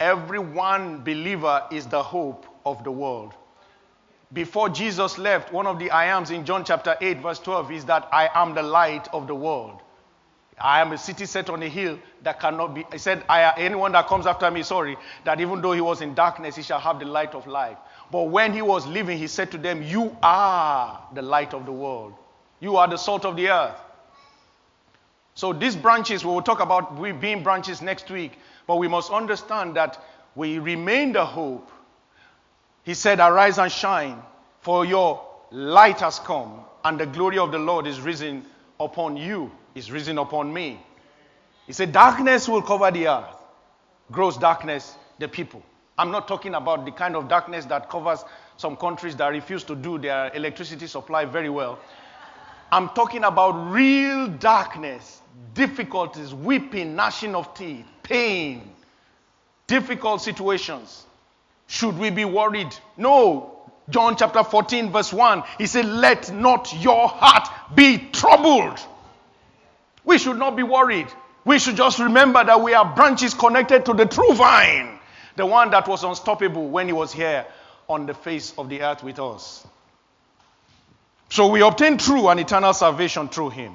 Every one believer is the hope of the world. Before Jesus left, one of the I ams in John chapter 8, verse 12 is that I am the light of the world. I am a city set on a hill that cannot be. He said, Anyone that comes after me, sorry, that even though he was in darkness, he shall have the light of life. But when he was leaving, he said to them, You are the light of the world. You are the salt of the earth. So these branches, we will talk about we being branches next week, but we must understand that we remain the hope. He said, Arise and shine, for your light has come, and the glory of the Lord is risen upon you, is risen upon me. He said, Darkness will cover the earth, gross darkness, the people. I'm not talking about the kind of darkness that covers some countries that refuse to do their electricity supply very well. I'm talking about real darkness, difficulties, weeping, gnashing of teeth, pain, difficult situations. Should we be worried? No. John chapter 14, verse 1, he said, Let not your heart be troubled. We should not be worried. We should just remember that we are branches connected to the true vine the one that was unstoppable when he was here on the face of the earth with us. So we obtain true and eternal salvation through him.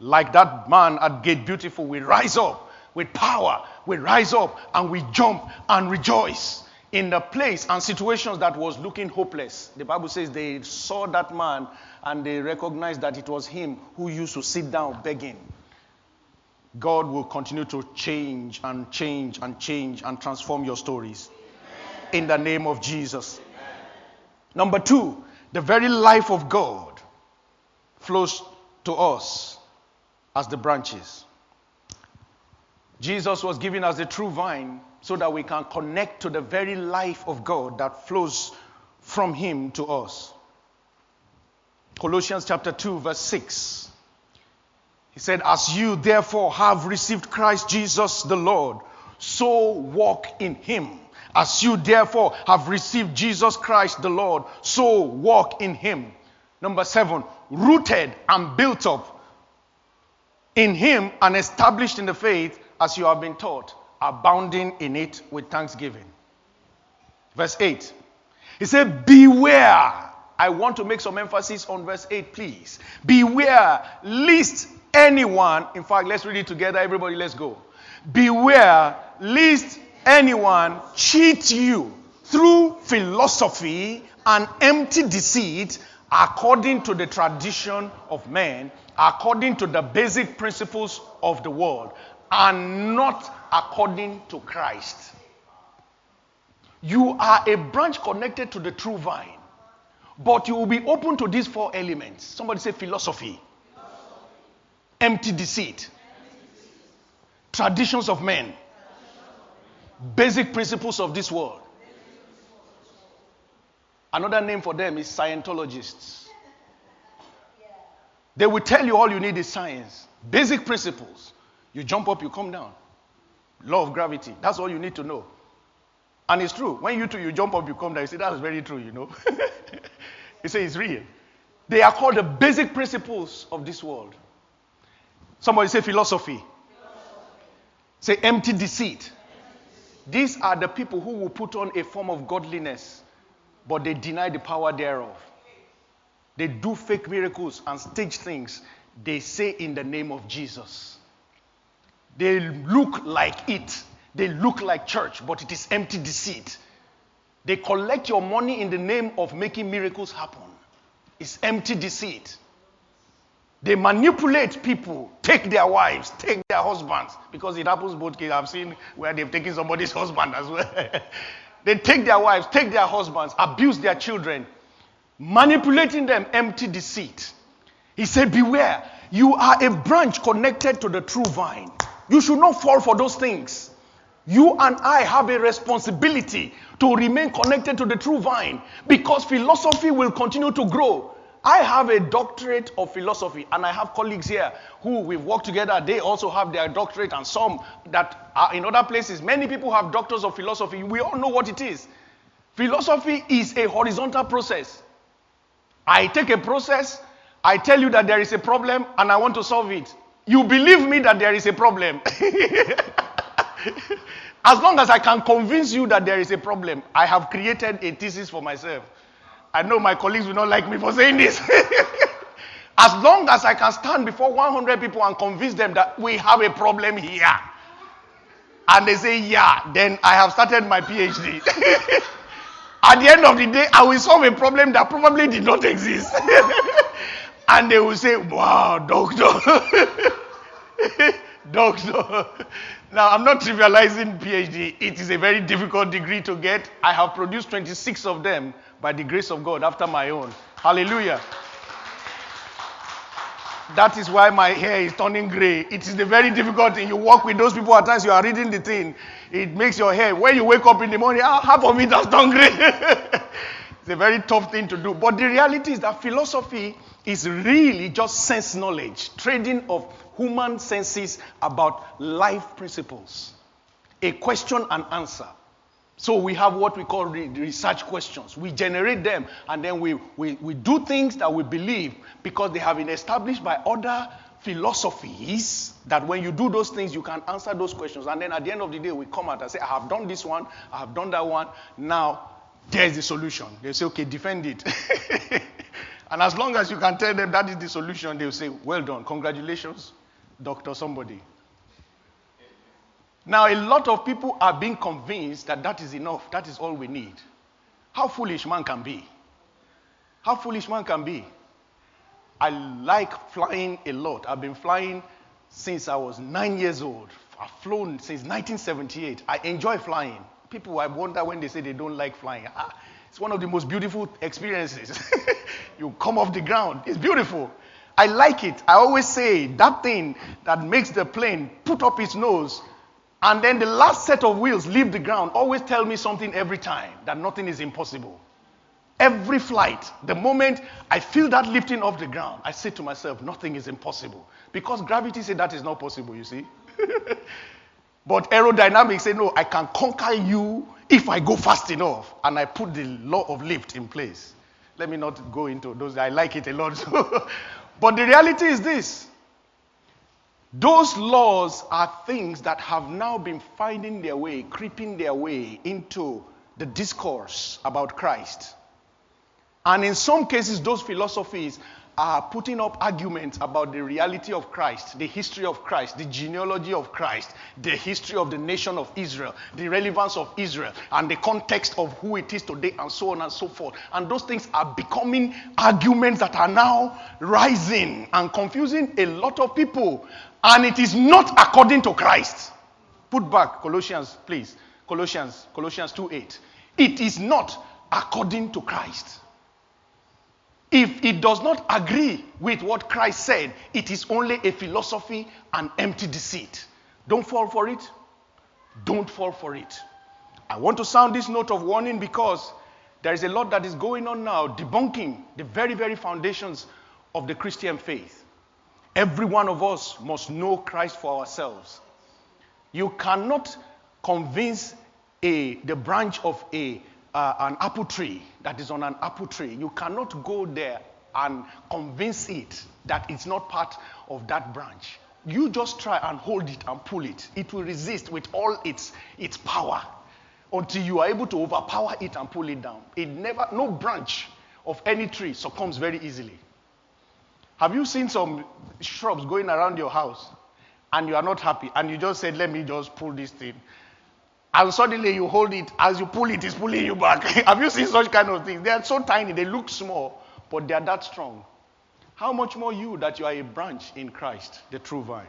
Like that man at Gate Beautiful, we rise up with power. We rise up and we jump and rejoice in the place and situations that was looking hopeless. The Bible says they saw that man and they recognized that it was him who used to sit down begging. God will continue to change and change and change and transform your stories. In the name of Jesus. Number two, the very life of God flows to us as the branches. Jesus was given as the true vine so that we can connect to the very life of God that flows from Him to us. Colossians chapter 2, verse 6. He said, As you therefore have received Christ Jesus the Lord, so walk in him. As you therefore have received Jesus Christ the Lord, so walk in him. Number seven, rooted and built up in him and established in the faith as you have been taught, abounding in it with thanksgiving. Verse 8. He said, Beware. I want to make some emphasis on verse 8, please. Beware lest anyone, in fact, let's read it together. Everybody, let's go. Beware lest anyone cheat you through philosophy and empty deceit according to the tradition of men, according to the basic principles of the world, and not according to Christ. You are a branch connected to the true vine, but you will be open to these four elements. Somebody say philosophy empty deceit, traditions of men, basic principles of this world. Another name for them is Scientologists. They will tell you all you need is science, basic principles. You jump up, you come down. Law of gravity. That's all you need to know. And it's true. When you two you jump up, you come down. You say that's very true, you know. you say it's real. They are called the basic principles of this world. Somebody say philosophy. philosophy. Say empty deceit. These are the people who will put on a form of godliness, but they deny the power thereof. They do fake miracles and stage things. They say in the name of Jesus. They look like it. They look like church, but it is empty deceit. They collect your money in the name of making miracles happen. It's empty deceit. They manipulate people, take their wives, take their husbands, because it happens both cases. I've seen where they've taken somebody's husband as well. they take their wives, take their husbands, abuse their children, manipulating them, empty deceit. He said, Beware, you are a branch connected to the true vine. You should not fall for those things. You and I have a responsibility to remain connected to the true vine because philosophy will continue to grow. I have a doctorate of philosophy, and I have colleagues here who we've worked together. They also have their doctorate, and some that are in other places. Many people have doctors of philosophy. We all know what it is. Philosophy is a horizontal process. I take a process, I tell you that there is a problem, and I want to solve it. You believe me that there is a problem. as long as I can convince you that there is a problem, I have created a thesis for myself. I know my colleagues will not like me for saying this. as long as I can stand before 100 people and convince them that we have a problem here, and they say, yeah, then I have started my PhD. At the end of the day, I will solve a problem that probably did not exist. And they will say, wow, doctor. doctor. Now, I'm not trivializing PhD. It is a very difficult degree to get. I have produced 26 of them by the grace of God after my own. Hallelujah. That is why my hair is turning gray. It is a very difficult thing. You work with those people at times, you are reading the thing. It makes your hair, when you wake up in the morning, ah, half of it has turned gray. it's a very tough thing to do. But the reality is that philosophy is really just sense knowledge, trading of human senses about life principles. A question and answer. So we have what we call research questions. We generate them and then we, we, we do things that we believe because they have been established by other philosophies that when you do those things, you can answer those questions. And then at the end of the day, we come out and say, I have done this one, I have done that one. Now, there's the solution. They say, okay, defend it. and as long as you can tell them that is the solution, they'll say, well done, congratulations, doctor somebody. Now, a lot of people are being convinced that that is enough, that is all we need. How foolish man can be. How foolish man can be. I like flying a lot. I've been flying since I was nine years old. I've flown since 1978. I enjoy flying. People, I wonder when they say they don't like flying. Ah, It's one of the most beautiful experiences. you come off the ground, it's beautiful. I like it. I always say that thing that makes the plane put up its nose and then the last set of wheels leave the ground, always tell me something every time that nothing is impossible. Every flight, the moment I feel that lifting off the ground, I say to myself, nothing is impossible. Because gravity says that is not possible, you see. but aerodynamics say, no, I can conquer you if I go fast enough. And I put the law of lift in place. Let me not go into those. I like it a lot. but the reality is this those laws are things that have now been finding their way, creeping their way into the discourse about Christ. And in some cases, those philosophies are putting up arguments about the reality of Christ, the history of Christ, the genealogy of Christ, the history of the nation of Israel, the relevance of Israel, and the context of who it is today, and so on and so forth. And those things are becoming arguments that are now rising and confusing a lot of people and it is not according to Christ. Put back Colossians, please. Colossians, Colossians 2 8. It is not according to Christ. If it does not agree with what Christ said, it is only a philosophy and empty deceit. Don't fall for it. Don't fall for it. I want to sound this note of warning because there is a lot that is going on now debunking the very, very foundations of the Christian faith. Every one of us must know Christ for ourselves. You cannot convince a, the branch of a, uh, an apple tree that is on an apple tree. You cannot go there and convince it that it's not part of that branch. You just try and hold it and pull it. It will resist with all its, its power until you are able to overpower it and pull it down. It never, no branch of any tree succumbs very easily. Have you seen some shrubs going around your house and you are not happy and you just said, Let me just pull this thing? And suddenly you hold it, as you pull it, it's pulling you back. Have you seen such kind of things? They are so tiny, they look small, but they are that strong. How much more you that you are a branch in Christ, the true vine?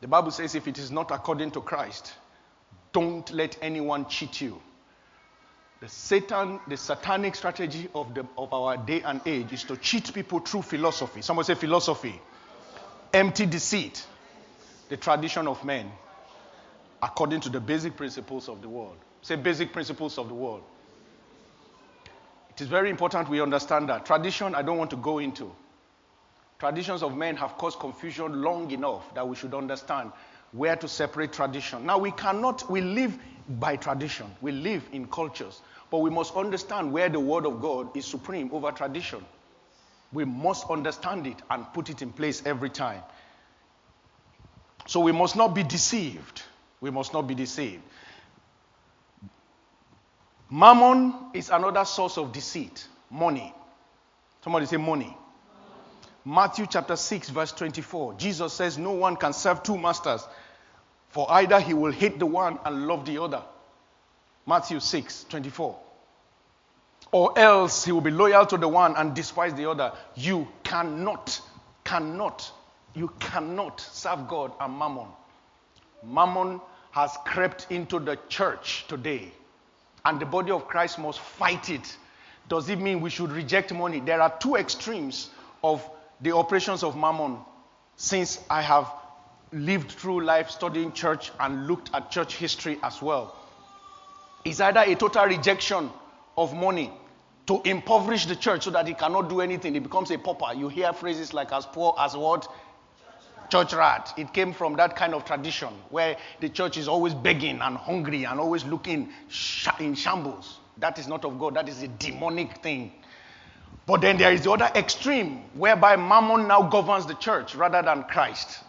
The Bible says, if it is not according to Christ, don't let anyone cheat you. The Satan, the satanic strategy of, the, of our day and age is to cheat people through philosophy. Someone say philosophy. Empty deceit. The tradition of men according to the basic principles of the world. Say basic principles of the world. It is very important we understand that. Tradition, I don't want to go into. Traditions of men have caused confusion long enough that we should understand where to separate tradition. Now, we cannot, we live by tradition. We live in cultures. But we must understand where the Word of God is supreme over tradition. We must understand it and put it in place every time. So we must not be deceived. We must not be deceived. Mammon is another source of deceit. Money. Somebody say money. Matthew chapter 6, verse 24. Jesus says, No one can serve two masters, for either he will hate the one and love the other. Matthew 6, 24. Or else he will be loyal to the one and despise the other. You cannot, cannot, you cannot serve God and mammon. Mammon has crept into the church today, and the body of Christ must fight it. Does it mean we should reject money? There are two extremes of the operations of mammon since I have lived through life studying church and looked at church history as well. It's either a total rejection of money to impoverish the church so that it cannot do anything. It becomes a pauper. You hear phrases like as poor as what? Church rat. It came from that kind of tradition where the church is always begging and hungry and always looking in shambles. That is not of God. That is a demonic thing. But then there is the other extreme whereby mammon now governs the church rather than Christ.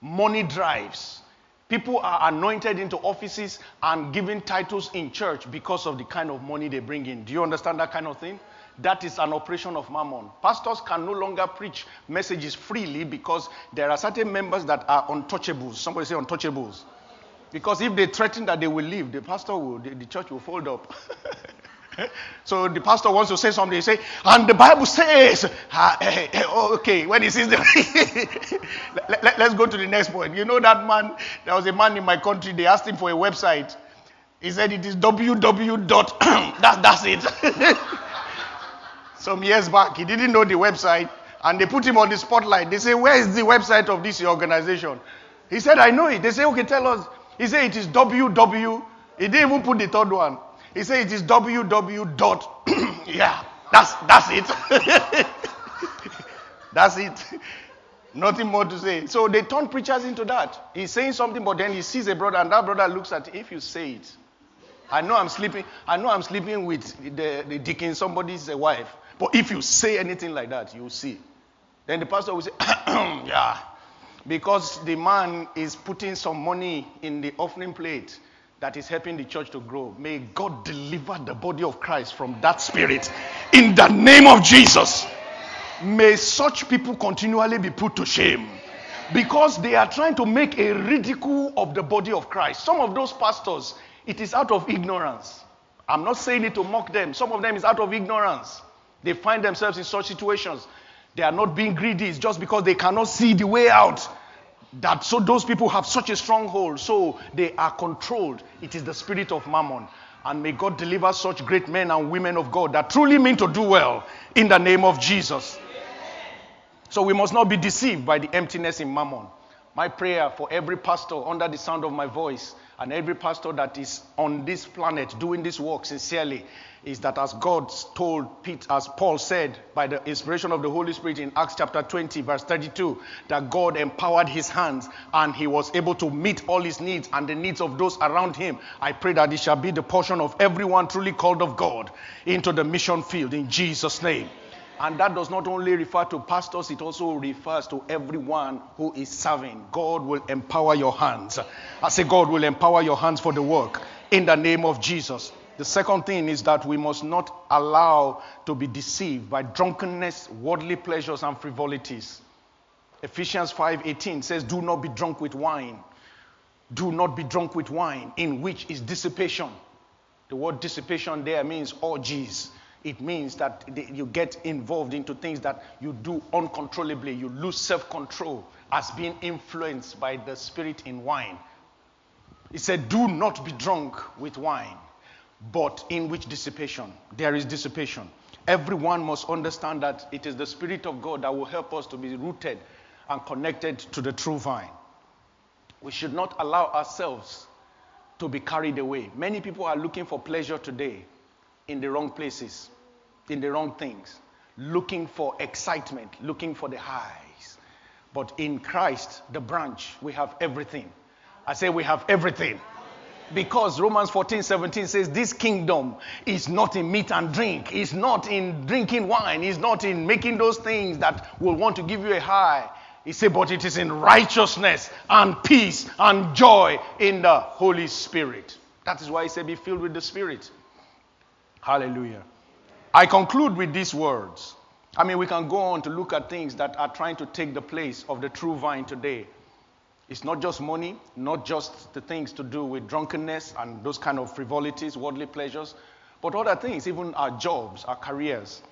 Money drives. People are anointed into offices and given titles in church because of the kind of money they bring in. Do you understand that kind of thing? That is an operation of mammon. Pastors can no longer preach messages freely because there are certain members that are untouchables. Somebody say untouchables. Because if they threaten that they will leave, the pastor will, the, the church will fold up. so the pastor wants to say something. He say, and the Bible says, ah, eh, eh, oh, okay, when he sees the, let, let, let's go to the next point. You know that man, there was a man in my country, they asked him for a website. He said it is www. that, that's it. Some years back, he didn't know the website, and they put him on the spotlight. They say, where is the website of this organization? He said, I know it. They say, okay, tell us. He said it is www. He didn't even put the third one. He said it is www. dot. yeah, that's that's it. that's it. Nothing more to say. So they turn preachers into that. He's saying something, but then he sees a brother, and that brother looks at, if you say it, I know I'm sleeping. I know I'm sleeping with the, the deacon, somebody's wife. But if you say anything like that, you'll see. Then the pastor will say, yeah, because the man is putting some money in the offering plate that is helping the church to grow. May God deliver the body of Christ from that spirit in the name of Jesus. May such people continually be put to shame because they are trying to make a ridicule of the body of Christ. Some of those pastors, it is out of ignorance. I'm not saying it to mock them. Some of them is out of ignorance. They find themselves in such situations. They are not being greedy. It's just because they cannot see the way out that so those people have such a stronghold. So they are controlled. It is the spirit of mammon. And may god deliver such great men and women of god that truly mean to do well in the name of jesus. So we must not be deceived by the emptiness in mammon my prayer for every pastor under the sound of my voice and every pastor that is on this planet doing this work sincerely is that as God told Pete, as Paul said by the inspiration of the Holy Spirit in Acts chapter 20, verse 32, that God empowered his hands and he was able to meet all his needs and the needs of those around him. I pray that it shall be the portion of everyone truly called of God into the mission field in Jesus' name. And that does not only refer to pastors, it also refers to everyone who is serving. God will empower your hands. I say, God will empower your hands for the work in the name of Jesus. The second thing is that we must not allow to be deceived by drunkenness, worldly pleasures, and frivolities. Ephesians 5:18 says, "Do not be drunk with wine. Do not be drunk with wine, in which is dissipation." The word dissipation there means orgies. It means that you get involved into things that you do uncontrollably. You lose self-control as being influenced by the spirit in wine. He said, "Do not be drunk with wine." but in which dissipation? There is dissipation. Everyone must understand that it is the Spirit of God that will help us to be rooted and connected to the true vine. We should not allow ourselves to be carried away. Many people are looking for pleasure today in the wrong places, in the wrong things, looking for excitement, looking for the highs. But in Christ, the branch, we have everything. I say we have everything. Because Romans 14 17 says, This kingdom is not in meat and drink, it's not in drinking wine, it's not in making those things that will want to give you a high. He said, But it is in righteousness and peace and joy in the Holy Spirit. That is why he said, Be filled with the Spirit. Hallelujah. I conclude with these words. I mean, we can go on to look at things that are trying to take the place of the true vine today. It's not just money, not just the things to do with drunkenness and those kind of frivolities, worldly pleasures, but other things, even our jobs, our careers,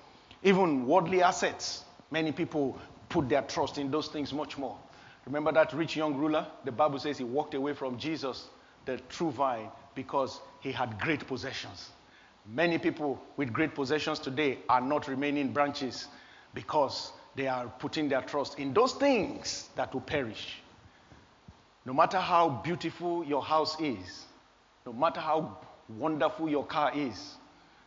even worldly assets. Many people put their trust in those things much more. Remember that rich young ruler? The Bible says he walked away from Jesus, the true vine, because he had great possessions. Many people with great possessions today are not remaining branches because they are putting their trust in those things that will perish. No matter how beautiful your house is, no matter how wonderful your car is,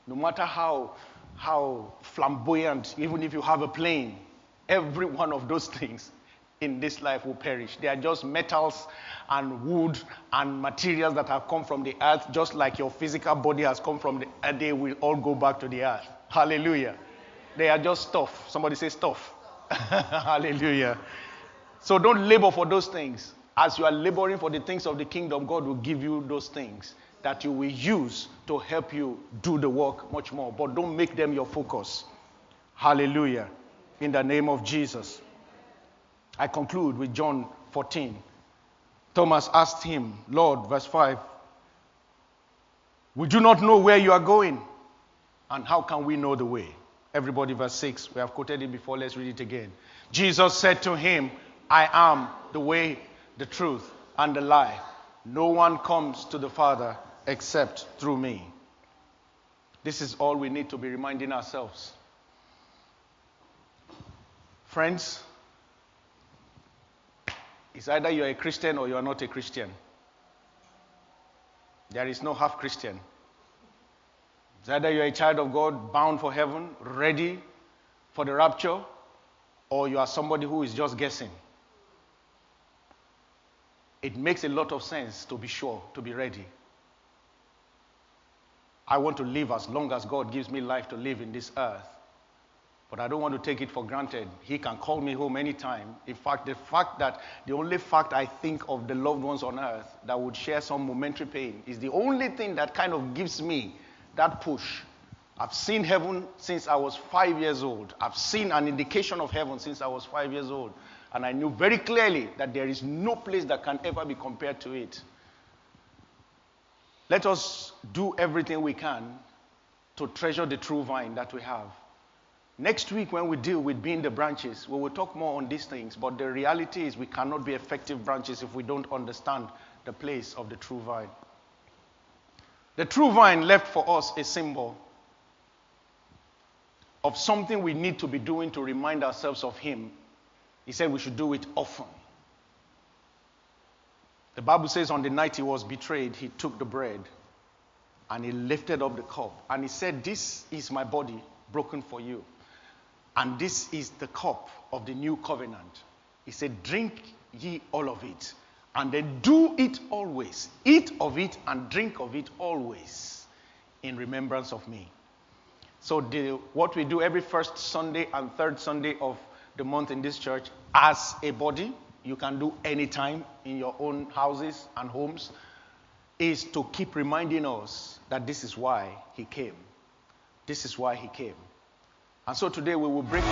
no matter how, how flamboyant, even if you have a plane, every one of those things in this life will perish. They are just metals and wood and materials that have come from the earth, just like your physical body has come from the earth. They will all go back to the earth. Hallelujah. They are just stuff. Somebody say stuff. Hallelujah. So don't labor for those things. As you are laboring for the things of the kingdom, God will give you those things that you will use to help you do the work much more. But don't make them your focus. Hallelujah. In the name of Jesus. I conclude with John 14. Thomas asked him, Lord, verse 5, would you not know where you are going? And how can we know the way? Everybody, verse 6. We have quoted it before. Let's read it again. Jesus said to him, I am the way, the truth, and the life. No one comes to the Father except through me. This is all we need to be reminding ourselves. Friends, it's either you're a Christian or you're not a Christian. There is no half Christian. It's either you're a child of God bound for heaven, ready for the rapture, or you are somebody who is just guessing. It makes a lot of sense to be sure, to be ready. I want to live as long as God gives me life to live in this earth. But I don't want to take it for granted. He can call me home anytime. In fact, the fact that the only fact I think of the loved ones on earth that would share some momentary pain is the only thing that kind of gives me that push. I've seen heaven since I was five years old. I've seen an indication of heaven since I was five years old. And I knew very clearly that there is no place that can ever be compared to it. Let us do everything we can to treasure the true vine that we have. Next week, when we deal with being the branches, we will talk more on these things. But the reality is, we cannot be effective branches if we don't understand the place of the true vine. The true vine left for us a symbol of something we need to be doing to remind ourselves of Him he said we should do it often. The Bible says on the night he was betrayed, he took the bread and he lifted up the cup and he said, This is my body broken for you. And this is the cup of the new covenant. He said, Drink ye all of it. And then do it always. Eat of it and drink of it always in remembrance of me. So, the, what we do every first Sunday and third Sunday of the month in this church as a body, you can do anytime in your own houses and homes, is to keep reminding us that this is why he came. This is why he came. And so today we will break.